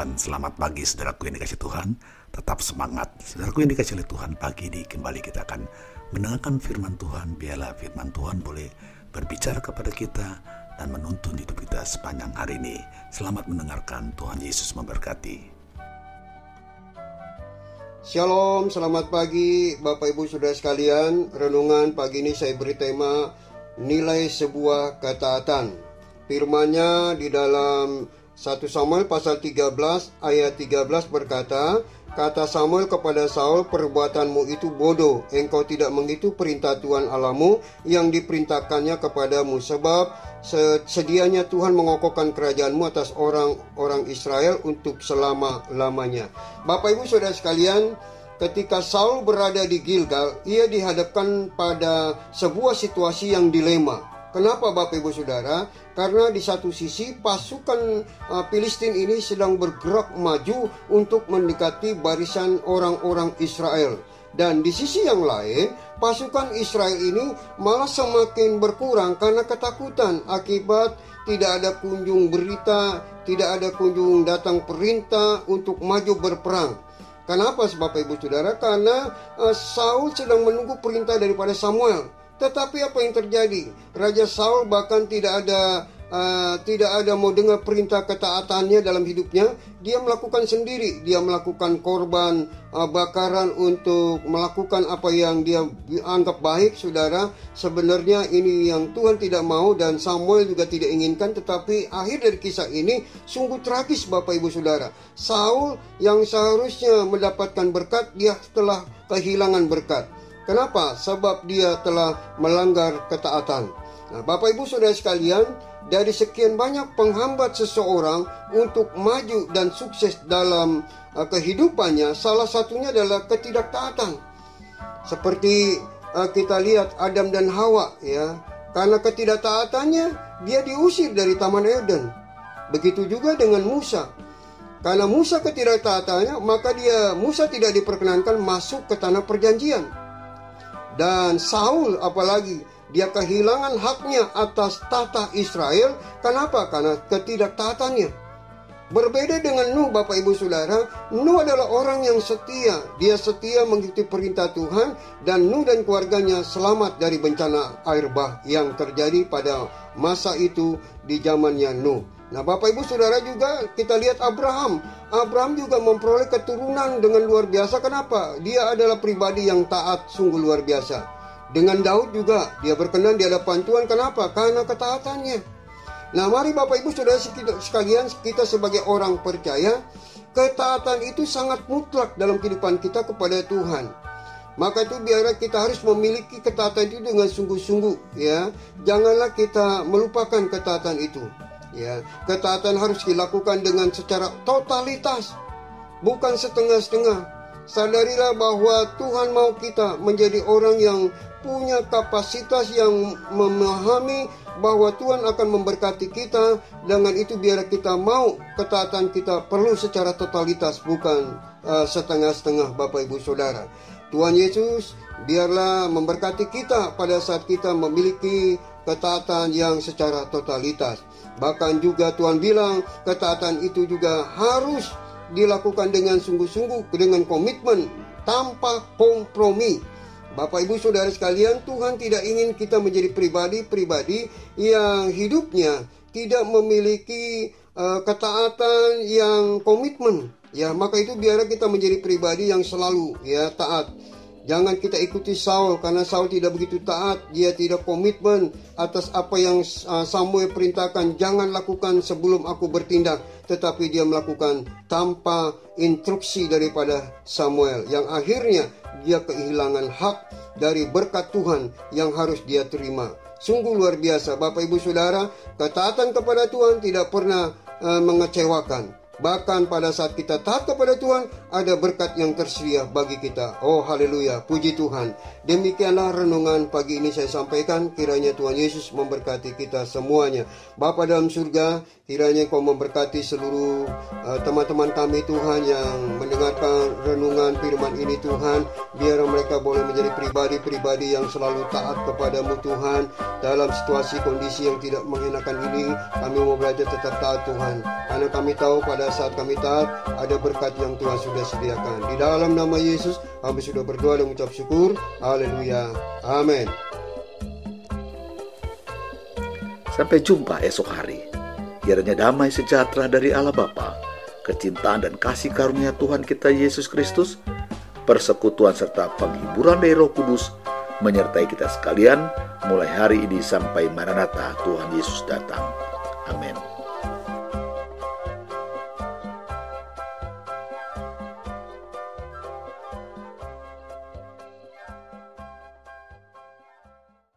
Selamat pagi saudaraku yang dikasih Tuhan. Tetap semangat, saudaraku yang dikasih oleh Tuhan. Pagi ini kembali kita akan mendengarkan firman Tuhan. Biarlah firman Tuhan boleh berbicara kepada kita dan menuntun hidup kita sepanjang hari ini. Selamat mendengarkan, Tuhan Yesus memberkati. Shalom, selamat pagi Bapak Ibu Saudara sekalian. Renungan pagi ini saya beri tema nilai sebuah ketaatan. Firman-Nya di dalam 1 Samuel pasal 13 ayat 13 berkata, Kata Samuel kepada Saul, perbuatanmu itu bodoh, engkau tidak menghitung perintah Tuhan Alamu yang diperintahkannya kepadamu, sebab sedianya Tuhan mengokokkan kerajaanmu atas orang-orang Israel untuk selama-lamanya. Bapak Ibu Saudara sekalian, ketika Saul berada di Gilgal, ia dihadapkan pada sebuah situasi yang dilema. Kenapa Bapak Ibu Saudara? Karena di satu sisi pasukan uh, Filistin ini sedang bergerak maju untuk mendekati barisan orang-orang Israel. Dan di sisi yang lain, pasukan Israel ini malah semakin berkurang karena ketakutan akibat tidak ada kunjung berita, tidak ada kunjung datang perintah untuk maju berperang. Kenapa Bapak Ibu Saudara? Karena uh, Saul sedang menunggu perintah daripada Samuel. Tetapi apa yang terjadi? Raja Saul bahkan tidak ada uh, tidak ada mau dengar perintah ketaatannya dalam hidupnya. Dia melakukan sendiri. Dia melakukan korban uh, bakaran untuk melakukan apa yang dia anggap baik, saudara. Sebenarnya ini yang Tuhan tidak mau dan Samuel juga tidak inginkan. Tetapi akhir dari kisah ini sungguh tragis, Bapak Ibu Saudara. Saul yang seharusnya mendapatkan berkat, dia telah kehilangan berkat. Kenapa? Sebab dia telah melanggar ketaatan. Nah, Bapak Ibu Saudara sekalian, dari sekian banyak penghambat seseorang untuk maju dan sukses dalam uh, kehidupannya, salah satunya adalah ketidaktaatan. Seperti uh, kita lihat Adam dan Hawa ya, karena ketidaktaatannya dia diusir dari Taman Eden. Begitu juga dengan Musa. Karena Musa ketidaktaatannya, maka dia Musa tidak diperkenankan masuk ke tanah perjanjian. Dan Saul apalagi dia kehilangan haknya atas tata Israel. Kenapa? Karena ketidaktaatannya. Berbeda dengan Nuh Bapak Ibu Saudara, Nuh adalah orang yang setia. Dia setia mengikuti perintah Tuhan dan Nuh dan keluarganya selamat dari bencana air bah yang terjadi pada masa itu di zamannya Nuh. Nah, Bapak Ibu Saudara juga kita lihat Abraham. Abraham juga memperoleh keturunan dengan luar biasa. Kenapa? Dia adalah pribadi yang taat sungguh luar biasa. Dengan Daud juga dia berkenan di hadapan Tuhan. Kenapa? Karena ketaatannya. Nah, mari Bapak Ibu Saudara sekalian kita sebagai orang percaya, ketaatan itu sangat mutlak dalam kehidupan kita kepada Tuhan. Maka itu biarlah kita harus memiliki ketaatan itu dengan sungguh-sungguh ya. Janganlah kita melupakan ketaatan itu. Ya, ketaatan harus dilakukan dengan secara totalitas, bukan setengah-setengah. Sadarilah bahwa Tuhan mau kita menjadi orang yang punya kapasitas yang memahami bahwa Tuhan akan memberkati kita. Dengan itu biar kita mau ketaatan kita perlu secara totalitas bukan uh, setengah-setengah Bapak Ibu Saudara. Tuhan Yesus biarlah memberkati kita pada saat kita memiliki ketaatan yang secara totalitas. Bahkan juga Tuhan bilang ketaatan itu juga harus dilakukan dengan sungguh-sungguh, dengan komitmen, tanpa kompromi. Bapak Ibu Saudara sekalian, Tuhan tidak ingin kita menjadi pribadi-pribadi yang hidupnya tidak memiliki uh, ketaatan yang komitmen. Ya, maka itu biarlah kita menjadi pribadi yang selalu ya taat Jangan kita ikuti Saul karena Saul tidak begitu taat, dia tidak komitmen atas apa yang uh, Samuel perintahkan. Jangan lakukan sebelum aku bertindak, tetapi dia melakukan tanpa instruksi daripada Samuel yang akhirnya dia kehilangan hak dari berkat Tuhan yang harus dia terima. Sungguh luar biasa Bapak Ibu Saudara, ketaatan kepada Tuhan tidak pernah uh, mengecewakan. Bahkan pada saat kita taat kepada Tuhan, ada berkat yang tersedia bagi kita. Oh haleluya, puji Tuhan. Demikianlah renungan pagi ini saya sampaikan. Kiranya Tuhan Yesus memberkati kita semuanya. Bapa dalam surga, kiranya Kau memberkati seluruh uh, teman-teman uh, kami Tuhan yang mendengarkan renungan firman ini Tuhan. Biar mereka boleh menjadi pribadi-pribadi yang selalu taat kepadamu Tuhan. Dalam situasi kondisi yang tidak mengenakan ini, kami mau belajar tetap taat Tuhan. Karena kami tahu pada saat kami taat, ada berkat yang Tuhan sudah sediakan. Di dalam nama Yesus, kami sudah berdoa dan mengucap syukur. Haleluya. Amin. Sampai jumpa esok hari. Kiranya damai sejahtera dari Allah Bapa, kecintaan dan kasih karunia Tuhan kita Yesus Kristus, persekutuan serta penghiburan dari Roh Kudus menyertai kita sekalian mulai hari ini sampai Maranatha Tuhan Yesus datang. Amin.